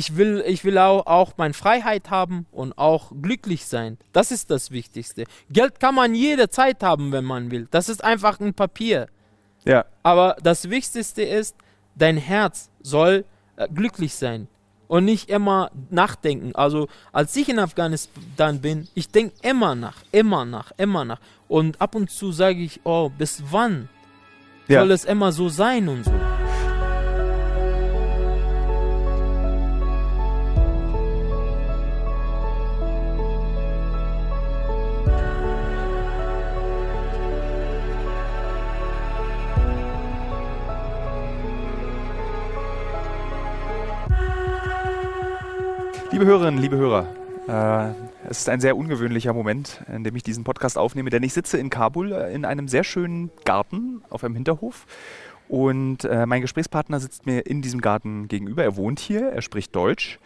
ich will, ich will auch, auch meine Freiheit haben und auch glücklich sein. Das ist das Wichtigste. Geld kann man jederzeit haben, wenn man will. Das ist einfach ein Papier. Ja. Aber das Wichtigste ist, dein Herz soll äh, glücklich sein und nicht immer nachdenken. Also als ich in Afghanistan bin, ich denke immer nach, immer nach, immer nach. Und ab und zu sage ich, oh, bis wann Ja. soll es immer so sein und so. Liebe Hörerinnen, liebe Hörer, äh, es ist ein sehr ungewöhnlicher Moment, in dem ich diesen Podcast aufnehme, denn ich sitze in Kabul äh, in einem sehr schönen Garten auf einem Hinterhof und äh, mein Gesprächspartner sitzt mir in diesem Garten gegenüber. Er wohnt hier, er spricht Deutsch.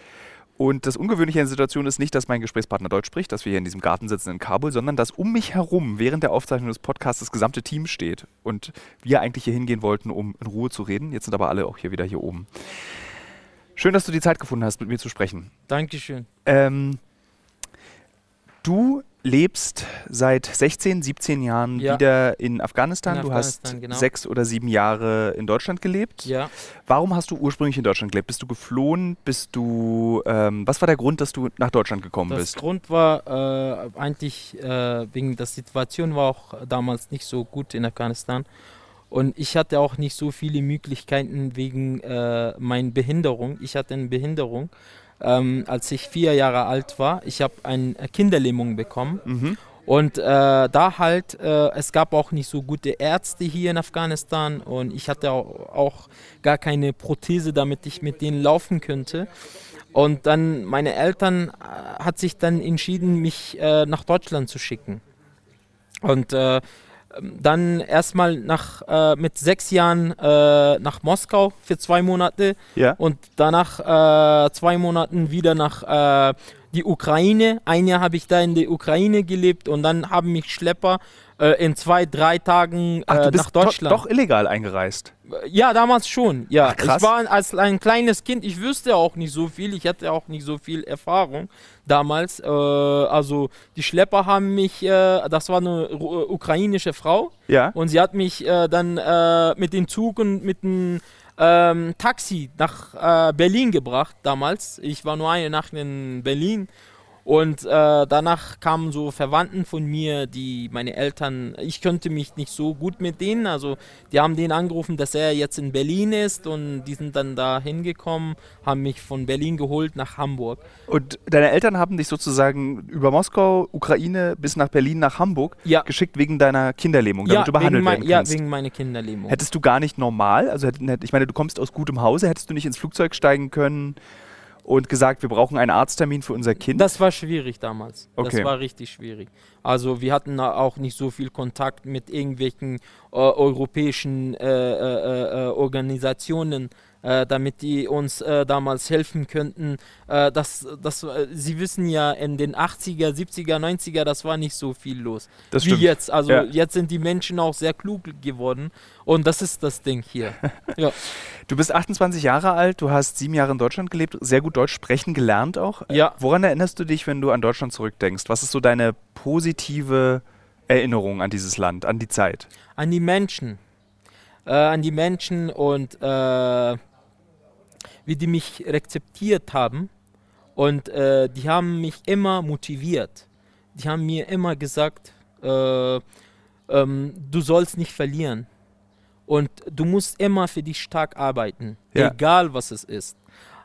Und das Ungewöhnliche in der Situation ist nicht, dass mein Gesprächspartner Deutsch spricht, dass wir hier in diesem Garten sitzen in Kabul, sondern dass um mich herum während der Aufzeichnung des Podcasts das gesamte Team steht und wir eigentlich hier hingehen wollten, um in Ruhe zu reden. Jetzt sind aber alle auch hier wieder hier oben. Schön, dass du die Zeit gefunden hast, mit mir zu sprechen. Dankeschön. Ähm, du lebst seit 16, 17 Jahren Ja. wieder in Afghanistan. In du Afghanistan, hast genau. sechs oder sieben Jahre in Deutschland gelebt. Ja. Warum hast du ursprünglich in Deutschland gelebt? Bist du geflohen? Bist du. Ähm, was war der Grund, dass du nach Deutschland gekommen Das bist? Grund war äh, eigentlich äh, wegen der Situation war auch damals nicht so gut in Afghanistan und ich hatte auch nicht so viele Möglichkeiten wegen äh, meiner Behinderung. Ich hatte eine Behinderung, ähm, als ich vier Jahre alt war. Ich habe eine Kinderlähmung bekommen Mhm. und äh, da halt, äh, es gab auch nicht so gute Ärzte hier in Afghanistan und ich hatte auch, auch gar keine Prothese, damit ich mit denen laufen könnte. Und dann meine Eltern äh, hat sich dann entschieden, mich äh, nach Deutschland zu schicken. Und äh, dann erstmal nach äh, mit sechs Jahren äh, nach Moskau für zwei Monate Ja. und danach äh, zwei Monaten wieder nach äh, die Ukraine. Ein Jahr habe ich da in der Ukraine gelebt und dann haben mich Schlepper äh, in zwei, drei Tagen Ach, äh, du bist nach Deutschland. do- doch illegal eingereist. Ja, damals schon. Ja, Ach, krass. ich war als ein kleines Kind. Ich wüsste auch nicht so viel. Ich hatte auch nicht so viel Erfahrung damals. Äh, also die Schlepper haben mich. Äh, das war eine ukrainische Frau Ja. und sie hat mich äh, dann äh, mit dem Zug und mit dem ähm, Taxi nach äh, Berlin gebracht damals. Ich war nur eine Nacht in Berlin. Und äh, danach kamen so Verwandten von mir, die meine Eltern, ich könnte mich nicht so gut mit denen, also die haben den angerufen, dass er jetzt in Berlin ist und die sind dann da hingekommen, haben mich von Berlin geholt nach Hamburg. Und deine Eltern haben dich sozusagen über Moskau, Ukraine bis nach Berlin, nach Hamburg Ja, geschickt wegen deiner Kinderlähmung, damit ja, du behandelt werden ja kannst. wegen meiner Kinderlähmung. Hättest du gar nicht normal, also ich meine, du kommst aus gutem Hause, hättest du nicht ins Flugzeug steigen können und gesagt, wir brauchen einen Arzttermin für unser Kind? Das war schwierig damals. Okay. Das war richtig schwierig. Also wir hatten da auch nicht so viel Kontakt mit irgendwelchen äh, europäischen äh, äh, äh, Organisationen, äh, damit die uns äh, damals helfen könnten. Äh, das, das, äh, Sie wissen ja, in den 80er, 70er, 90er, das war nicht so viel los. das Wie stimmt. jetzt. Also Ja. jetzt sind die Menschen auch sehr klug geworden. Und das ist das Ding hier. ja. Du bist 28 Jahre alt, du hast sieben Jahre in Deutschland gelebt, sehr gut Deutsch sprechen gelernt auch. Äh, Ja. Woran erinnerst du dich, wenn du an Deutschland zurückdenkst? Was ist so deine positive Erinnerung an dieses Land, an die Zeit? an die Menschen. Äh, an die Menschen und äh, wie die mich rezeptiert haben. Und äh, die haben mich immer motiviert. Die haben mir immer gesagt, äh, ähm, du sollst nicht verlieren. Und du musst immer für dich stark arbeiten, Ja. egal was es ist.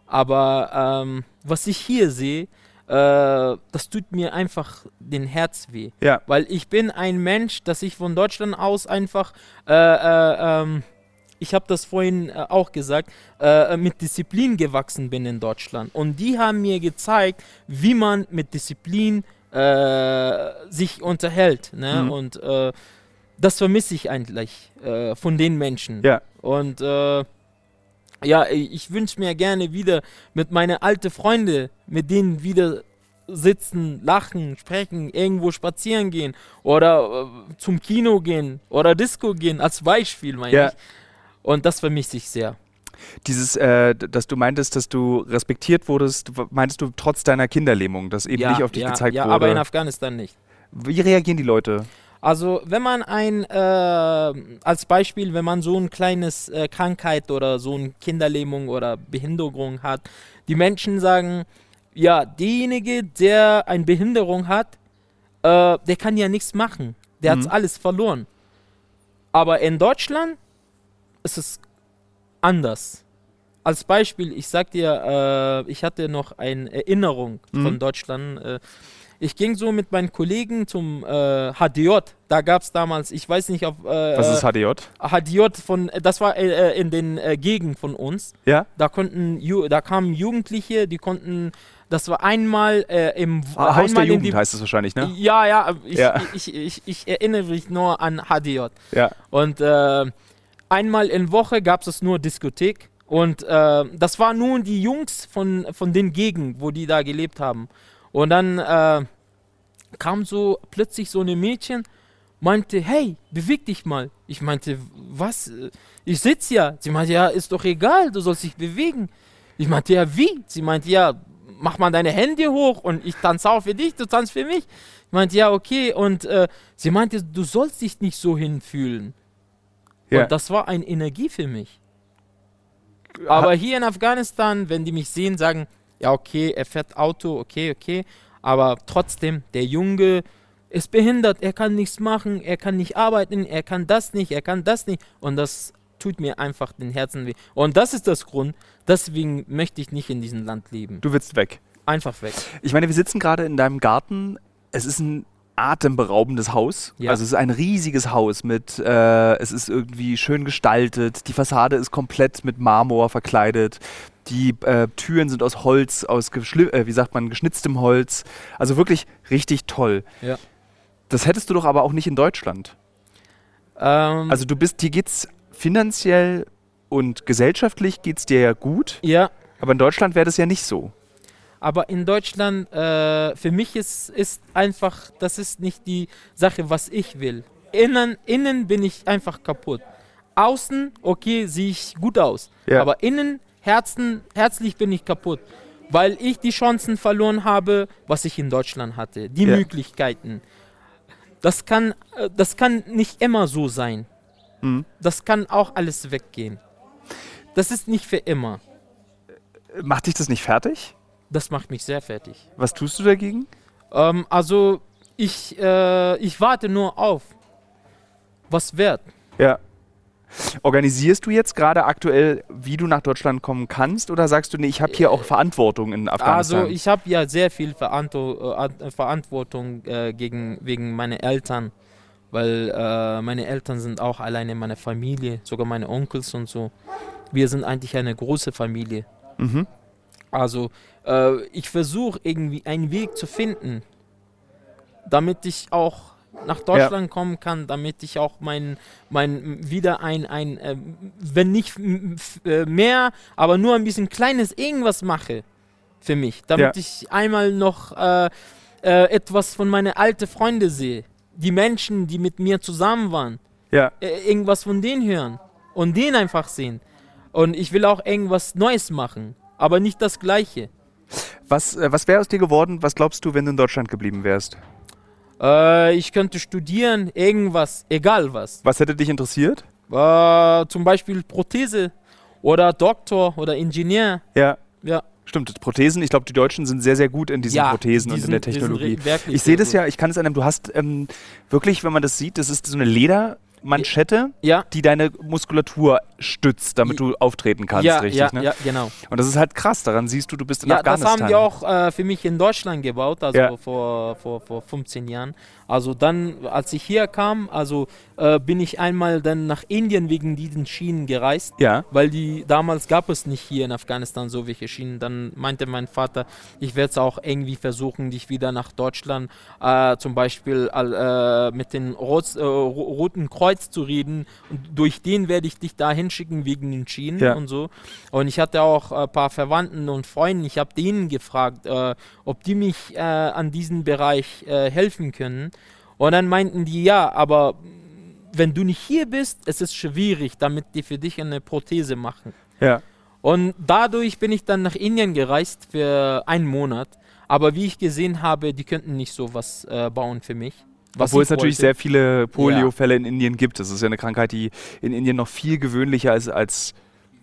Aber ähm, was ich hier sehe, äh, das tut mir einfach den Herz weh. Ja. Weil ich bin ein Mensch, dass ich von Deutschland aus einfach, äh, äh, ähm, ich habe das vorhin äh, auch gesagt, äh, mit Disziplin gewachsen bin in Deutschland. Und die haben mir gezeigt, wie man mit Disziplin äh, sich unterhält. Ne? Mhm. Und äh, das vermisse ich eigentlich äh, von den Menschen. Ja. Und äh, ja, ich wünsche mir gerne wieder mit meinen alten Freunden, mit denen wieder sitzen, lachen, sprechen, irgendwo spazieren gehen oder äh, zum Kino gehen oder Disco gehen, als Beispiel meine Ja. ich. Und das vermisse ich sehr. Dieses, äh, dass du meintest, dass du respektiert wurdest, meintest du trotz deiner Kinderlähmung, dass eben ja, nicht auf dich ja, gezeigt ja, wurde? aber in Afghanistan nicht. Wie reagieren die Leute? Also wenn man ein, äh, als Beispiel, wenn man so ein kleines äh, Krankheit oder so eine Kinderlähmung oder Behinderung hat, die Menschen sagen, ja, derjenige, der eine Behinderung hat, äh, der kann ja nichts machen. Der Mhm. hat alles verloren. Aber in Deutschland ist es anders. Als Beispiel, ich sag dir, äh, ich hatte noch eine Erinnerung Mhm. von Deutschland. Äh, ich ging so mit meinen Kollegen zum äh, HDJ. Da gab es damals, ich weiß nicht, ob äh, Was ist HDJ? HDJ von, das war äh, in den äh, Gegenden von uns. Ja? Da konnten, da kamen Jugendliche, die konnten, das war einmal äh, im Ah, Haus der Jugend die, heißt es wahrscheinlich, ne? Ja, ja, ich, Ja. Ich, ich, ich erinnere mich nur an HDJ. Ja. Und äh, einmal in Woche gab es nur Diskothek. Und äh, das waren nur die Jungs von, von den Gegenden, wo die da gelebt haben. Und dann äh, kam so plötzlich so eine Mädchen, meinte, hey, beweg dich mal. Ich meinte, was? Ich sitze ja. Sie meinte, ja, ist doch egal, du sollst dich bewegen. Ich meinte, ja, wie? Sie meinte, ja, mach mal deine Hände hoch und ich tanze auch für dich, du tanzt für mich. Ich meinte, ja, okay. Und äh, sie meinte, du sollst dich nicht so hinfühlen. Ja. Und das war eine Energie für mich. Aber hier in Afghanistan, wenn die mich sehen, sagen, ja, okay, er fährt Auto, okay, okay. Aber trotzdem, der Junge ist behindert, er kann nichts machen, er kann nicht arbeiten, er kann das nicht, er kann das nicht. Und das tut mir einfach den Herzen weh. Und das ist das Grund, deswegen möchte ich nicht in diesem Land leben. Du willst weg. Einfach weg. Ich meine, wir sitzen gerade in deinem Garten. Es ist ein atemberaubendes Haus. Ja. Also es ist ein riesiges Haus mit, äh, es ist irgendwie schön gestaltet. Die Fassade ist komplett mit Marmor verkleidet. Die äh, Türen sind aus Holz, aus äh, wie sagt man, geschnitztem Holz. Also wirklich richtig toll. Ja. Das hättest du doch aber auch nicht in Deutschland. Ähm, Also du bist, dir geht's finanziell und gesellschaftlich geht's dir ja gut, ja, aber in Deutschland wäre das ja nicht so. Aber in Deutschland, äh, für mich ist, ist einfach, das ist nicht die Sache, was ich will. Innen, innen bin ich einfach kaputt. Außen, okay, sehe ich gut aus. Ja. Aber innen, Herzen, herzlich bin ich kaputt. Weil ich die Chancen verloren habe, was ich in Deutschland hatte. Die Ja. Möglichkeiten. Das kann, äh, das kann nicht immer so sein. Mhm. Das kann auch alles weggehen. Das ist nicht für immer. Macht dich das nicht fertig? Das macht mich sehr fertig. Was tust du dagegen? Ähm, also ich, äh, ich warte nur auf. Was wird? Ja. Organisierst du jetzt gerade aktuell, wie du nach Deutschland kommen kannst, oder sagst du, nee, ich habe hier auch Verantwortung in Afghanistan? Also ich habe ja sehr viel äh, An- Verantwortung äh, gegen, wegen meiner Eltern, weil äh, meine Eltern sind auch alleine in meiner Familie, sogar meine Onkels und so. Wir sind eigentlich eine große Familie. mhm. Also äh, ich versuche irgendwie einen Weg zu finden, damit ich auch nach Deutschland kommen kann, damit ich auch mein, mein wieder ein, ein äh, wenn nicht äh, mehr, aber nur ein bisschen kleines irgendwas mache für mich, damit Ja. ich einmal noch äh, äh, etwas von meinen alten Freunden sehe, die Menschen, die mit mir zusammen waren Ja. äh, irgendwas von denen hören und den einfach sehen. Und ich will auch irgendwas Neues machen, aber nicht das Gleiche. Was, äh, was wäre aus dir geworden, was glaubst du, wenn du in Deutschland geblieben wärst? Äh, ich könnte studieren, irgendwas, egal was. Was hätte dich interessiert? Äh, zum Beispiel Prothese oder Doktor oder Ingenieur. Ja. Ja, Stimmt, Prothesen, ich glaube, die Deutschen sind sehr, sehr gut in diesen ja Prothesen die und in der Technologie. Ich sehe das ja, ich kann es einem, du hast ähm, wirklich, wenn man das sieht, das ist so eine Ledermanschette, Ja, die deine Muskulatur stützt, damit du auftreten kannst, ja, richtig, ja, ne? ja, genau. Und das ist halt krass, daran siehst du, du bist in Ja, das Afghanistan. haben die auch äh, für mich in Deutschland gebaut, also Ja. vor, vor, vor 15 Jahren. Also dann, als ich hier kam, also äh, bin ich einmal dann nach Indien wegen diesen Schienen gereist. Ja, weil die damals gab es nicht hier in Afghanistan so welche Schienen. Dann meinte mein Vater, ich werde es auch irgendwie versuchen, dich wieder nach Deutschland äh, zum Beispiel äh, mit dem Rot, äh, Ro- Roten Kreuz zu reden und durch den werde ich dich da hinschicken wegen den Schienen Ja. und so. Und ich hatte auch ein paar Verwandten und Freunden, ich habe denen gefragt, äh, ob die mich äh, an diesem Bereich äh, helfen können. Und dann meinten die, ja, aber wenn du nicht hier bist, es ist schwierig, damit die für dich eine Prothese machen. ja. Und dadurch bin ich dann nach Indien gereist für einen Monat. Aber wie ich gesehen habe, die könnten nicht sowas äh, bauen für mich. Obwohl es natürlich sehr viele Polio-Fälle in Indien gibt. Das ist ja eine Krankheit, die in Indien noch viel gewöhnlicher ist als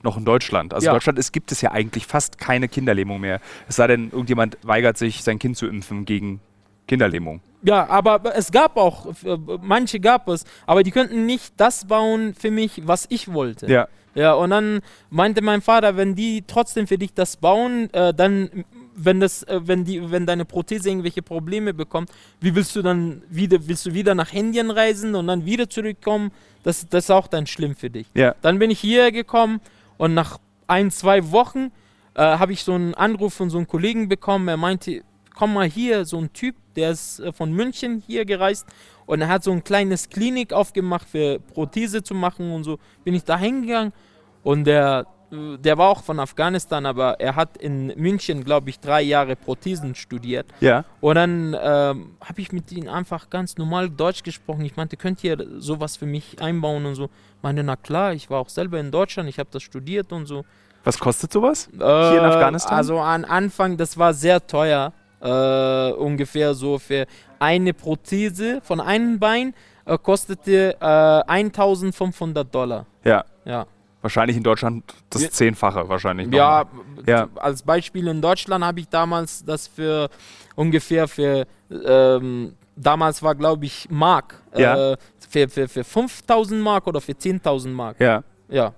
noch in Deutschland. Also ja. in Deutschland ist, gibt es ja eigentlich fast keine Kinderlähmung mehr. Es sei denn, irgendjemand weigert sich, sein Kind zu impfen gegen Kinderlähmung. Ja, aber es gab auch, manche gab es, aber die könnten nicht das bauen für mich, was ich wollte. Ja. Ja, und dann meinte mein Vater, wenn die trotzdem für dich das bauen, äh, dann, wenn das, äh, wenn die, wenn deine Prothese irgendwelche Probleme bekommt, wie willst du dann wieder, willst du wieder nach Indien reisen und dann wieder zurückkommen? Das, das ist auch dann schlimm für dich. Ja. Dann bin ich hierher gekommen und nach ein, zwei Wochen äh, habe ich so einen Anruf von so einem Kollegen bekommen. Er meinte, komm mal hier, so ein Typ, der ist äh, von München hier gereist und er hat so ein kleines Klinik aufgemacht für Prothese zu machen und so. Bin ich da hingegangen und der, der war auch von Afghanistan, aber er hat in München, glaube ich, drei Jahre Prothesen studiert. Ja. Und dann ähm, habe ich mit ihm einfach ganz normal Deutsch gesprochen. Ich meinte, könnt ihr sowas für mich einbauen und so. Ich meinte, na klar, ich war auch selber in Deutschland, ich habe das studiert und so. Was kostet sowas äh, hier in Afghanistan? Also am Anfang, das war sehr teuer. Äh, ungefähr so für eine Prothese von einem Bein äh, kostete äh, 1500 Dollar. Ja. Ja. Wahrscheinlich in Deutschland das ja. Zehnfache wahrscheinlich. Ja, ja, als Beispiel in Deutschland habe ich damals das für ungefähr für, ähm, damals war glaube ich Mark, ja. äh, für, für, für 5000 Mark oder für 10.000 Mark. Ja. Ja.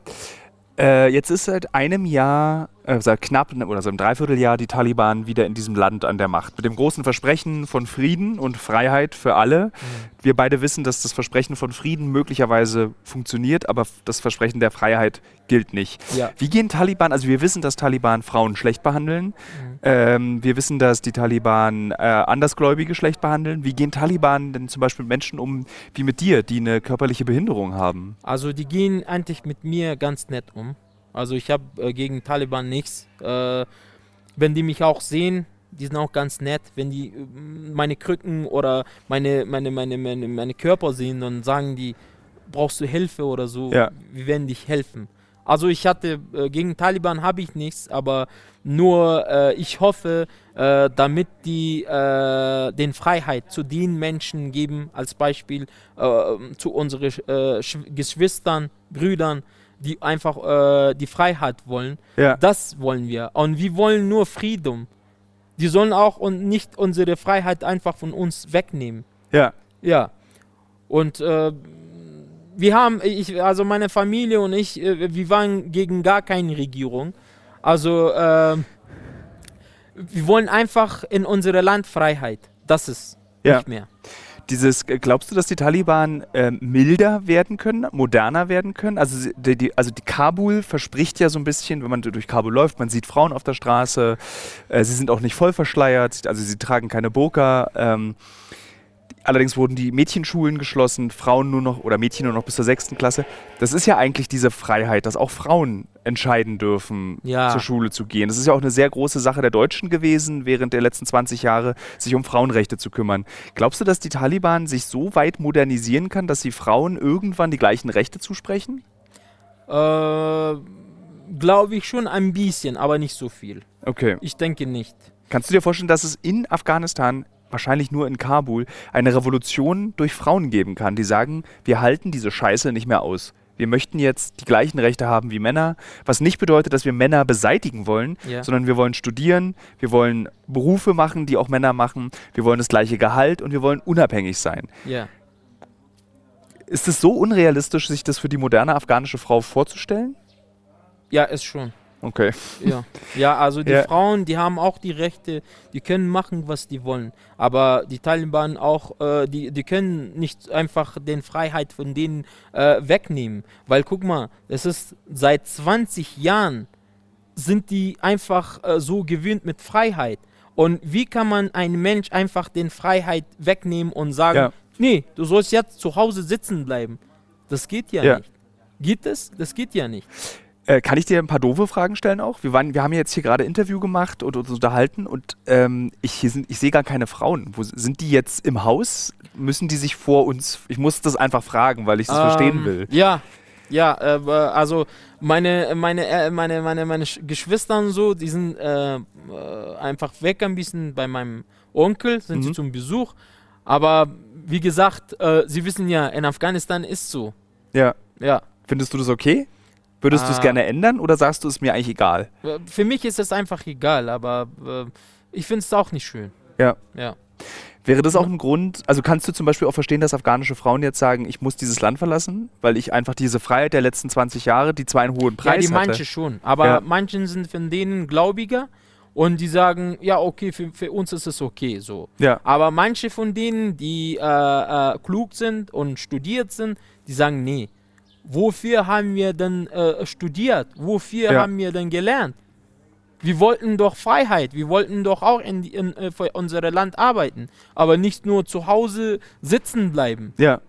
Äh, jetzt ist seit einem Jahr, äh, seit knapp oder seit einem Dreivierteljahr die Taliban wieder in diesem Land an der Macht. Mit dem großen Versprechen von Frieden und Freiheit für alle. Mhm. Wir beide wissen, dass das Versprechen von Frieden möglicherweise funktioniert, aber das Versprechen der Freiheit gilt nicht. Ja. Wie gehen Taliban, also wir wissen, dass Taliban Frauen schlecht behandeln. Mhm. Ähm, wir wissen, dass die Taliban äh, Andersgläubige schlecht behandeln. Wie gehen Taliban denn zum Beispiel mit Menschen um, wie mit dir, die eine körperliche Behinderung haben? Also die gehen eigentlich mit mir ganz nett um. Also ich habe äh, gegen Taliban nichts. Äh, wenn die mich auch sehen, die sind auch ganz nett. Wenn die äh, meine Krücken oder meine, meine, meine, meine, meine Körper sehen, dann sagen die, brauchst du Hilfe oder so, ja. wir werden dich helfen. Also ich hatte, äh, gegen Taliban habe ich nichts, aber nur äh, ich hoffe, äh, damit die äh, den Freiheit zu den Menschen geben, als Beispiel äh, zu unseren Geschwistern, Brüdern, die einfach die Freiheit wollen. Ja. Das wollen wir. Und wir wollen nur Frieden. Die sollen auch und nicht unsere Freiheit einfach von uns wegnehmen. Ja. Ja. Und wir haben, ich, also meine Familie und ich, äh, wir waren gegen gar keine Regierung. Also äh, wir wollen einfach in unsere Landfreiheit. Das ist ja. nicht mehr. Dieses, äh, glaubst du, dass die Taliban äh, milder werden können, moderner werden können? Also die, die, also die Kabul verspricht ja so ein bisschen, wenn man durch Kabul läuft, man sieht Frauen auf der Straße, äh, sie sind auch nicht voll verschleiert, also sie tragen keine Burka. Ähm, Allerdings wurden die Mädchenschulen geschlossen, Frauen nur noch oder Mädchen nur noch bis zur sechsten Klasse. Das ist ja eigentlich diese Freiheit, dass auch Frauen entscheiden dürfen, ja. zur Schule zu gehen. Das ist ja auch eine sehr große Sache der Deutschen gewesen, während der letzten 20 Jahre sich um Frauenrechte zu kümmern. Glaubst du, dass die Taliban sich so weit modernisieren kann, dass sie Frauen irgendwann die gleichen Rechte zusprechen? Äh, glaube ich schon ein bisschen, aber nicht so viel. Okay. Ich denke nicht. Kannst du dir vorstellen, dass es in Afghanistan wahrscheinlich nur in Kabul, eine Revolution durch Frauen geben kann, die sagen, wir halten diese Scheiße nicht mehr aus. Wir möchten jetzt die gleichen Rechte haben wie Männer, was nicht bedeutet, dass wir Männer beseitigen wollen, ja. sondern wir wollen studieren, wir wollen Berufe machen, die auch Männer machen, wir wollen das gleiche Gehalt und wir wollen unabhängig sein. Ja. Ist es so unrealistisch, sich das für die moderne afghanische Frau vorzustellen? Ja, ist schon. Okay. Ja, ja also die ja. Frauen, die haben auch die Rechte, die können machen, was die wollen. Aber die Taliban auch, äh, die, die können nicht einfach den Freiheit von denen äh, wegnehmen. Weil guck mal, es ist seit 20 Jahren sind die einfach äh, so gewöhnt mit Freiheit. Und wie kann man einem Mensch einfach den Freiheit wegnehmen und sagen, ja. nee, du sollst jetzt zu Hause sitzen bleiben? Das geht ja, ja. nicht. Geht es? Das geht ja nicht. Äh, kann ich dir ein paar doofe Fragen stellen auch? Wir, waren, wir haben jetzt hier gerade Interview gemacht und uns unterhalten und ähm, ich, ich sehe gar keine Frauen. Wo, sind die jetzt im Haus? Müssen die sich vor uns, ich muss das einfach fragen, weil ich das ähm, verstehen will. Ja, Ja, äh, also meine, meine, äh, meine, meine, meine Geschwister und so, die sind äh, äh, einfach weg ein bisschen bei meinem Onkel, sind mhm. sie zum Besuch. Aber wie gesagt, äh, sie wissen ja, in Afghanistan ist so. Ja. Ja. Findest du das okay? Würdest ah. du es gerne ändern oder sagst du es mir eigentlich egal? Für mich ist es einfach egal, aber äh, ich finde es auch nicht schön. Ja. Ja. Wäre das auch ein Grund, also kannst du zum Beispiel auch verstehen, dass afghanische Frauen jetzt sagen, ich muss dieses Land verlassen, weil ich einfach diese Freiheit der letzten 20 Jahre, die zwar einen hohen Preis hat. Ja, die hatte. manche schon, aber ja. manche sind von denen gläubiger und die sagen, ja, okay, für, für uns ist es okay so. Ja. Aber manche von denen, die äh, äh, klug sind und studiert sind, die sagen, nee, wofür haben wir denn äh, studiert? Wofür ja. haben wir denn gelernt? Wir wollten doch Freiheit, wir wollten doch auch in, in, in, äh, für unser Land arbeiten, aber nicht nur zu Hause sitzen bleiben. Ja.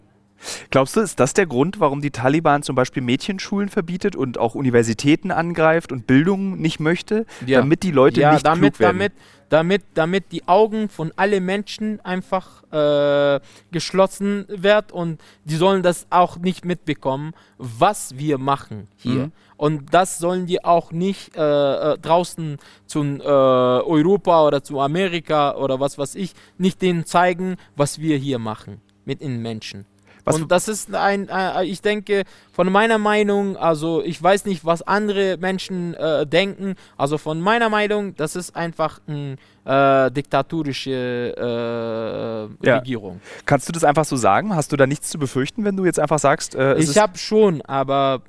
Glaubst du, ist das der Grund, warum die Taliban zum Beispiel Mädchenschulen verbietet und auch Universitäten angreift und Bildung nicht möchte, ja. damit die Leute ja, nicht damit, klug werden? Damit, damit, damit die Augen von allen Menschen einfach äh, geschlossen werden und die sollen das auch nicht mitbekommen, was wir machen hier. Mhm. Und das sollen die auch nicht äh, äh, draußen zu äh, Europa oder zu Amerika oder was weiß ich, nicht denen zeigen, was wir hier machen mit den Menschen. Was und das ist ein, äh, ich denke, von meiner Meinung, also ich weiß nicht, was andere Menschen äh, denken, also von meiner Meinung, das ist einfach eine äh, diktatorische äh, ja. Regierung. Kannst du das einfach so sagen? Hast du da nichts zu befürchten, wenn du jetzt einfach sagst? Äh, ich habe schon, aber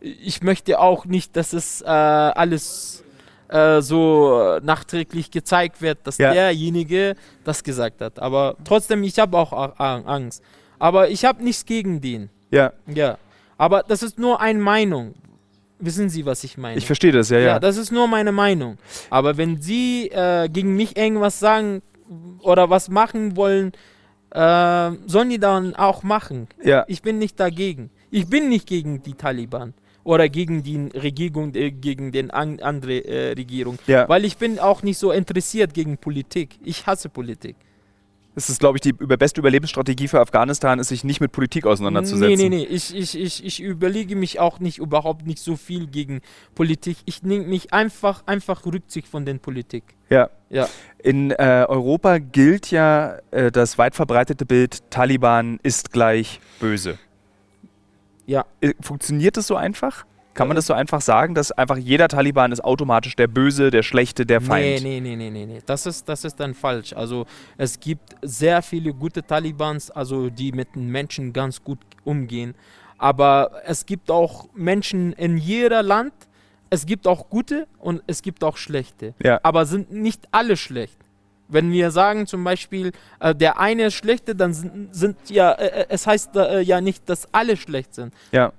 ich möchte auch nicht, dass es äh, alles äh, so nachträglich gezeigt wird, dass ja. derjenige das gesagt hat. Aber trotzdem, ich habe auch Angst. Aber ich habe nichts gegen den. Ja. Ja. Aber das ist nur eine Meinung. Wissen Sie, was ich meine? Ich verstehe das, ja, ja. Ja, das ist nur meine Meinung. Aber wenn Sie äh, gegen mich irgendwas sagen oder was machen wollen, äh, sollen die dann auch machen. Ja. Ich bin nicht dagegen. Ich bin nicht gegen die Taliban oder gegen die Regierung, äh, gegen den an, andere äh, Regierung. Ja. Weil ich bin auch nicht so interessiert gegen Politik. Ich hasse Politik. Das ist, glaube ich, die beste Überlebensstrategie für Afghanistan, ist sich nicht mit Politik auseinanderzusetzen. Nee, nee, nee. Ich, ich, ich, ich überlege mich auch nicht überhaupt nicht so viel gegen Politik. Ich nehme mich einfach, einfach Rücksicht von der Politik. Ja. ja. In äh, Europa gilt ja äh, das weit verbreitete Bild, Taliban ist gleich böse. Ja. Äh, funktioniert das so einfach? Kann man das so einfach sagen, dass einfach jeder Taliban ist automatisch der Böse, der Schlechte, der Feind? Nee, nee, nee, nee, nee. Das ist, das ist dann falsch. Also es gibt sehr viele gute Talibans, also die mit den Menschen ganz gut umgehen. Aber es gibt auch Menschen in jedem Land, es gibt auch gute und es gibt auch schlechte. Ja. Aber sind nicht alle schlecht. Wenn wir sagen zum Beispiel, äh, der eine ist schlechte, dann sind, sind ja, äh, äh es heißt äh, ja nicht, dass alle schlecht sind. Ja.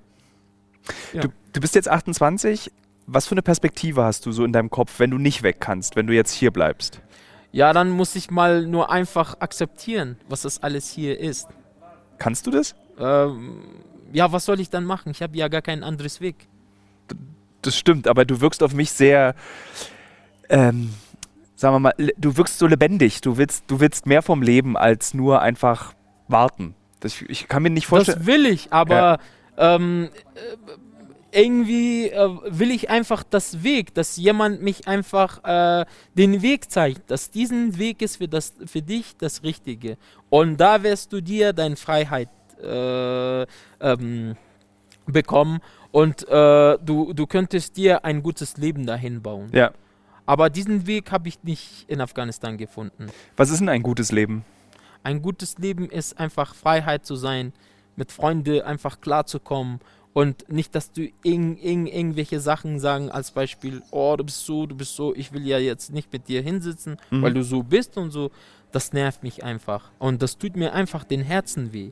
ja. Du, du bist jetzt 28. Was für eine Perspektive hast du so in deinem Kopf, wenn du nicht weg kannst, wenn du jetzt hier bleibst? Ja, dann muss ich mal nur einfach akzeptieren, was das alles hier ist. Kannst du das? Ähm, ja, was soll ich dann machen? Ich habe ja gar keinen anderes Weg. Das stimmt, aber du wirkst auf mich sehr, ähm, sagen wir mal, du wirkst so lebendig. Du willst, du willst mehr vom Leben als nur einfach warten. Das, ich kann mir nicht vorstellen. Das will ich, aber ja. ähm, irgendwie äh, will ich einfach das Weg, dass jemand mich einfach äh, den Weg zeigt, dass diesen Weg ist für, das, für dich das Richtige. Und da wirst du dir deine Freiheit äh, ähm, bekommen und äh, du, du könntest dir ein gutes Leben dahin bauen. Ja. Aber diesen Weg habe ich nicht in Afghanistan gefunden. Was ist denn ein gutes Leben? Ein gutes Leben ist einfach Freiheit zu sein, mit Freunden einfach klarzukommen und nicht, dass du in, in, irgendwelche Sachen sagen, als Beispiel, oh, du bist so, du bist so, ich will ja jetzt nicht mit dir hinsitzen, mhm. weil du so bist und so. Das nervt mich einfach. Und das tut mir einfach den Herzen weh.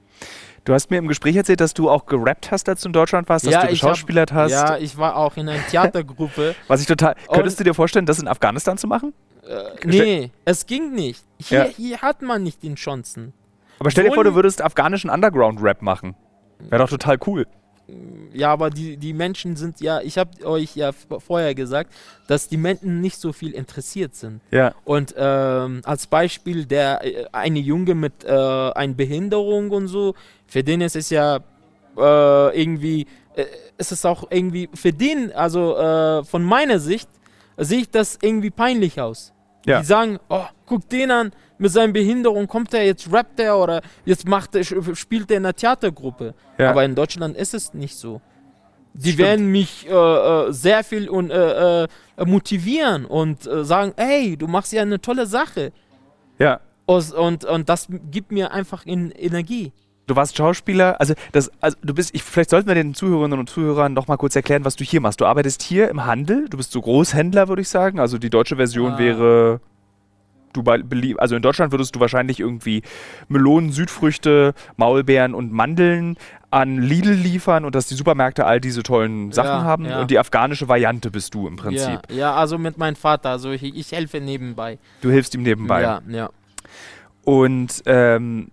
Du hast mir im Gespräch erzählt, dass du auch gerappt hast, als du in Deutschland warst, dass ja, du geschauspielert hab, hast. Ja, ich war auch in einer Theatergruppe. Was ich total. Könntest du dir vorstellen, das in Afghanistan zu machen? Äh, nee, es ging nicht. Hier, ja. hier hat man nicht den Chancen. Aber stell dir vor, du würdest afghanischen Underground-Rap machen. Wäre doch total cool ja, aber die, die Menschen sind ja, ich habe euch ja vorher gesagt, dass die Menschen nicht so viel interessiert sind. Ja. Und ähm, als Beispiel der äh, eine Junge mit äh, einer Behinderung und so, für den ist es ja äh, irgendwie äh, ist es auch irgendwie für den, also äh, von meiner Sicht, sehe ich das irgendwie peinlich aus. Ja. Die sagen, oh, guck den an, mit seiner Behinderung kommt er, jetzt rappt er oder jetzt macht er, spielt er in einer Theatergruppe. Ja. Aber in Deutschland ist es nicht so. Die Stimmt. werden mich äh, äh, sehr viel und, äh, äh, motivieren und äh, sagen, hey, du machst ja eine tolle Sache. Ja. Aus- Und, und das gibt mir einfach in Energie. Du warst Schauspieler, also das, also du bist, ich, vielleicht sollten wir den Zuhörerinnen und Zuhörern noch mal kurz erklären, was du hier machst. Du arbeitest hier im Handel, du bist so Großhändler, würde ich sagen. Also die deutsche Version Ah. wäre, du bei- also in Deutschland würdest du wahrscheinlich irgendwie Melonen, Südfrüchte, Maulbeeren und Mandeln an Lidl liefern und dass die Supermärkte all diese tollen Sachen Ja, haben. ja. Und die afghanische Variante bist du im Prinzip. Ja, ja, also mit meinem Vater. Also ich, ich helfe nebenbei. Du hilfst ihm nebenbei. Ja, ja. Und ähm,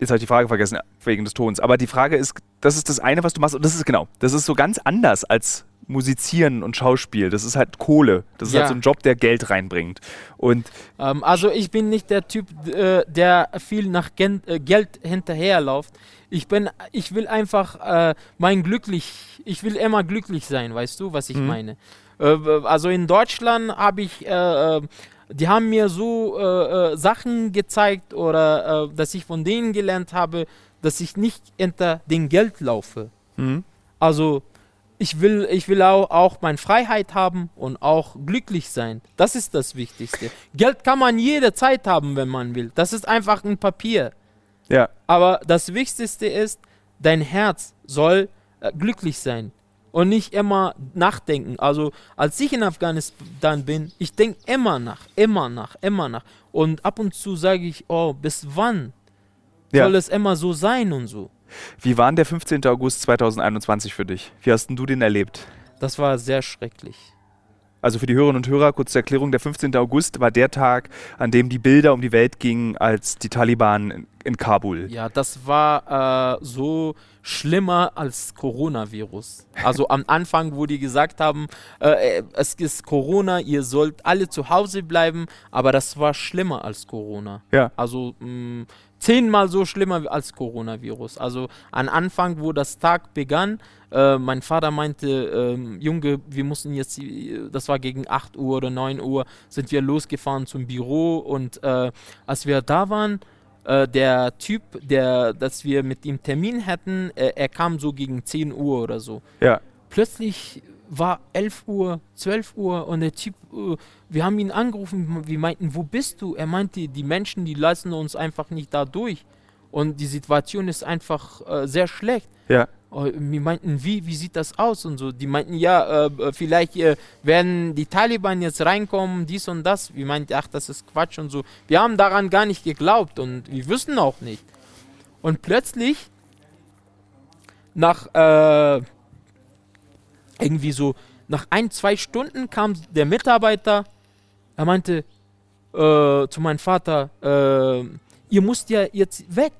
jetzt habe ich die Frage vergessen wegen des Tons. Aber die Frage ist, das ist das eine, was du machst. Und das ist genau, das ist so ganz anders als Musizieren und Schauspiel. Das ist halt Kohle. Das ist Ja. halt so ein Job, der Geld reinbringt. Und Ähm, also ich bin nicht der Typ, äh, der viel nach Gen äh, Geld hinterherläuft. Ich bin, ich will einfach äh, mein glücklich, ich will immer glücklich sein, weißt du, was ich Mhm. meine? Äh, also in Deutschland habe ich, die haben mir so äh, äh, Sachen gezeigt oder äh, dass ich von denen gelernt habe, dass ich nicht hinter den Geld laufe. Mhm. Also ich will, ich will auch, auch meine Freiheit haben und auch glücklich sein. Das ist das Wichtigste. Geld kann man jederzeit haben, wenn man will. Das ist einfach ein Papier. ja, Aber das Wichtigste ist, dein Herz soll äh, glücklich sein und nicht immer nachdenken. Also als ich in Afghanistan bin, ich denke immer nach, immer nach, immer nach. Und ab und zu sage ich, oh, bis wann Ja. soll es immer so sein und so. Wie war denn der 15. August 2021 für dich? Wie hast denn du den erlebt? Das war sehr schrecklich. Also für die Hörerinnen und Hörer, kurz zur Erklärung, der 15. August war der Tag, an dem die Bilder um die Welt gingen, als die Taliban in, Kabul. Ja, das war äh, so schlimmer als Coronavirus. Also am Anfang, wo die gesagt haben, äh, äh, es ist Corona, ihr sollt alle zu Hause bleiben, aber das war schlimmer als Corona. Ja. Also mh, zehnmal so schlimmer als Coronavirus. Also am Anfang, wo das Tag begann, äh, mein Vater meinte, ähm, Junge, wir mussten jetzt, äh, das war gegen 8 Uhr oder 9 Uhr, sind wir losgefahren zum Büro und äh, als wir da waren, äh, der Typ, der, dass wir mit ihm Termin hatten, äh, er kam so gegen 10 Uhr oder so. Ja. Plötzlich war 11 Uhr, 12 Uhr und der Typ, äh, wir haben ihn angerufen, wir meinten, wo bist du? Er meinte, die Menschen, die lassen uns einfach nicht da durch. Und die Situation ist einfach äh, sehr schlecht. Ja. Oh, Wir meinten, wie, wie sieht das aus und so. Die meinten, ja, äh, vielleicht äh, werden die Taliban jetzt reinkommen, dies und das. Wir meinten, ach, das ist Quatsch und so. Wir haben daran gar nicht geglaubt und wir wüssten auch nicht. Und plötzlich, nach äh, irgendwie so, nach ein, zwei Stunden kam der Mitarbeiter, er meinte äh, zu meinem Vater, äh, ihr müsst ja jetzt weg.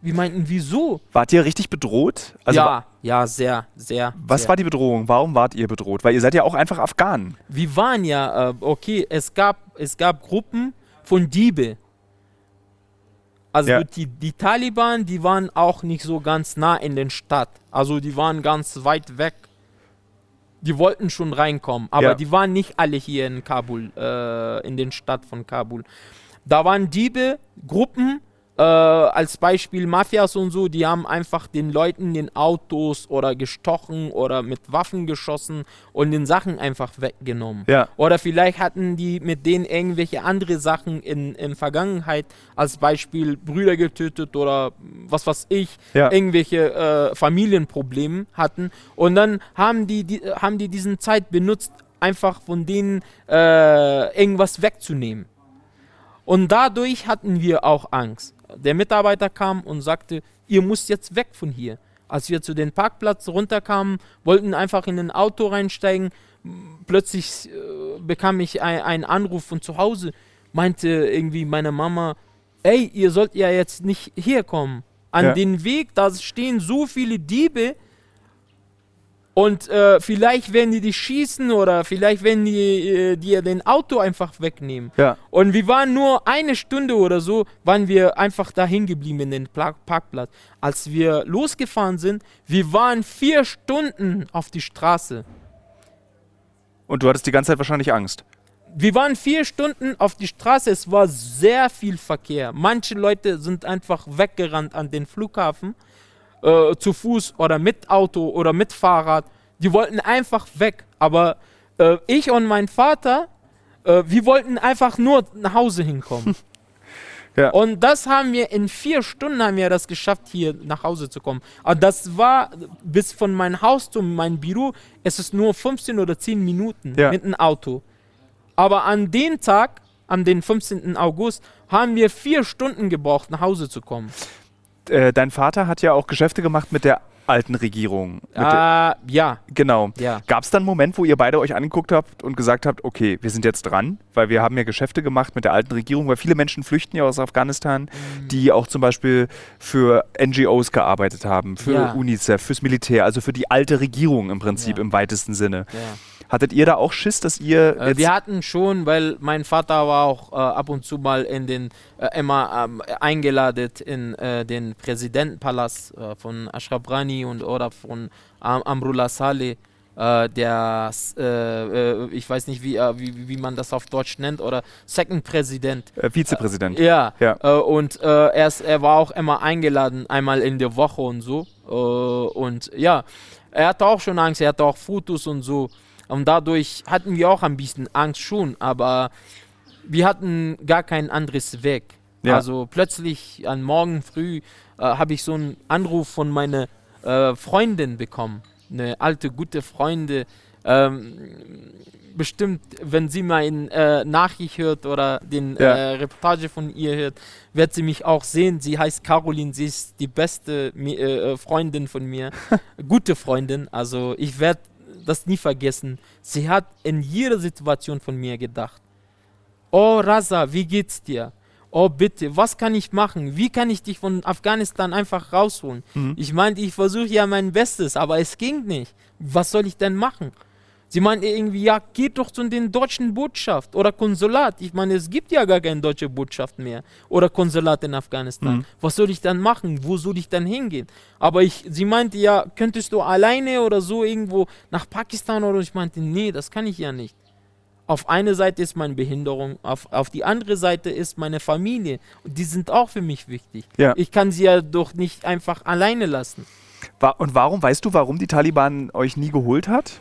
Wir meinten, wieso? Wart ihr richtig bedroht? Also ja, ja, sehr, sehr. Was sehr. war die Bedrohung? Warum wart ihr bedroht? Weil ihr seid ja auch einfach Afghanen. Wir waren ja, äh, okay, es gab, es gab Gruppen von Diebe. Also Ja. die, die Taliban, die waren auch nicht so ganz nah in den Stadt. Also die waren ganz weit weg. Die wollten schon reinkommen, aber Ja. die waren nicht alle hier in Kabul, äh, in den Stadt von Kabul. Da waren Diebe, Gruppen, äh, als Beispiel Mafias und so, die haben einfach den Leuten den Autos oder gestochen oder mit Waffen geschossen und den Sachen einfach weggenommen. Ja. Oder vielleicht hatten die mit denen irgendwelche andere Sachen in, in Vergangenheit, als Beispiel Brüder getötet oder was weiß ich, Ja. irgendwelche äh, Familienprobleme hatten. Und dann haben die, die, haben die diesen Zeit benutzt, einfach von denen äh, irgendwas wegzunehmen. Und dadurch hatten wir auch Angst. Der Mitarbeiter kam und sagte, ihr müsst jetzt weg von hier. Als wir zu dem Parkplatz runterkamen, wollten einfach in ein Auto reinsteigen. Plötzlich äh, bekam ich ein, einen Anruf von zu Hause, meinte irgendwie meine Mama, ey, ihr sollt ja jetzt nicht hier kommen. An Ja. den Weg, da stehen so viele Diebe Und äh, vielleicht werden die dich schießen oder vielleicht werden die äh, dir den Auto einfach wegnehmen. Ja. Und wir waren nur eine Stunde oder so, waren wir einfach da hängen geblieben in den Pla Parkplatz. Als wir losgefahren sind, wir waren vier Stunden auf die Straße. Und du hattest die ganze Zeit wahrscheinlich Angst. Wir waren vier Stunden auf die Straße, es war sehr viel Verkehr. Manche Leute sind einfach weggerannt an den Flughafen, äh, zu Fuß oder mit Auto oder mit Fahrrad. Die wollten einfach weg. Aber äh, ich und mein Vater, äh, wir wollten einfach nur nach Hause hinkommen. Ja. Und das haben wir in vier Stunden haben wir das geschafft, hier nach Hause zu kommen. Aber das war bis von meinem Haus zu meinem Büro, es ist nur 15 oder 10 Minuten Ja. mit dem Auto. Aber an dem Tag, an den 15. August, haben wir vier Stunden gebraucht, nach Hause zu kommen. Äh, dein Vater hat ja auch Geschäfte gemacht mit der alten Regierung. Mit der, Äh, ja, genau. ja. Gab es dann einen Moment, wo ihr beide euch angeguckt habt und gesagt habt, okay, wir sind jetzt dran, weil wir haben ja Geschäfte gemacht mit der alten Regierung, weil viele Menschen flüchten ja aus Afghanistan, Mhm. die auch zum Beispiel für NGOs gearbeitet haben, für Ja. UNICEF, fürs Militär, also für die alte Regierung im Prinzip Ja. im weitesten Sinne. ja. Hattet ihr da auch Schiss, dass ihr Äh, wir hatten schon, weil mein Vater war auch äh, ab und zu mal in den, äh, immer ähm, eingeladen in äh, den Präsidentenpalast äh, von Ashraf Ghani und oder von Am Amrullah Saleh, äh, der, ich weiß nicht, wie, wie, wie man das auf Deutsch nennt, oder Second Präsident. Vizepräsident? Ja, Ja. Und er, ist, er war auch immer eingeladen, einmal in der Woche und so. Und ja, er hatte auch schon Angst, er hatte auch Fotos und so. Und dadurch hatten wir auch ein bisschen Angst schon, aber wir hatten gar kein anderes Weg. Ja. Also plötzlich am Morgen früh äh, habe ich so einen Anruf von meiner äh, Freundin bekommen. Eine alte, gute Freundin. Ähm, bestimmt, wenn sie in äh, Nachricht hört oder den Ja. äh, Reportage von ihr hört, wird sie mich auch sehen. Sie heißt Caroline, sie ist die beste Mi- äh, äh, Freundin von mir. Gute Freundin, also ich werde das nie vergessen. Sie hat in jeder Situation von mir gedacht. Oh Raza, wie geht's dir? Oh bitte, was kann ich machen? Wie kann ich dich von Afghanistan einfach rausholen? Mhm. Ich meinte, ich versuche ja mein Bestes, aber es ging nicht. Was soll ich denn machen? Sie meinte irgendwie, ja, geht doch zu den deutschen Botschaft oder Konsulat. Ich meine, es gibt ja gar keine deutsche Botschaft mehr oder Konsulat in Afghanistan. Mhm. Was soll ich dann machen? Wo soll ich dann hingehen? Aber ich, sie meinte, ja, könntest du alleine oder so irgendwo nach Pakistan oder ich meinte, nee, das kann ich ja nicht. Auf eine Seite ist meine Behinderung, auf, auf die andere Seite ist meine Familie. Und die sind auch für mich wichtig. Ja. Ich kann sie ja doch nicht einfach alleine lassen. Und warum, weißt du, warum die Taliban euch nie geholt hat?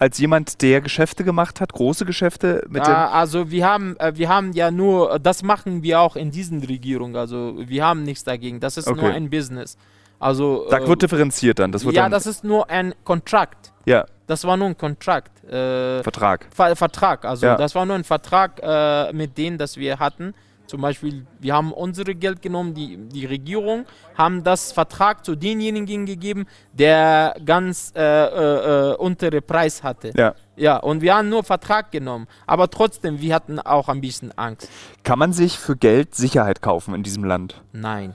Als jemand, der Geschäfte gemacht hat, große Geschäfte mit Ah, also wir haben, äh, wir haben ja nur, das machen wir auch in diesen Regierungen. Also wir haben nichts dagegen. Das ist Okay. nur ein Business. Also dem. Da äh, wird differenziert dann. Das wird ja, dann, das ist nur ein Kontrakt. ja, Das war nur ein Kontrakt. Äh, Vertrag. Ver Vertrag. Also Ja. das war nur ein Vertrag äh, mit denen, das wir hatten. Zum Beispiel, wir haben unsere Geld genommen, die, die Regierung haben das Vertrag zu denjenigen gegeben, der ganz äh, äh, äh, untere Preis hatte. Ja. Ja, und wir haben nur Vertrag genommen. Aber trotzdem, wir hatten auch ein bisschen Angst. Kann man sich für Geld Sicherheit kaufen in diesem Land? Nein.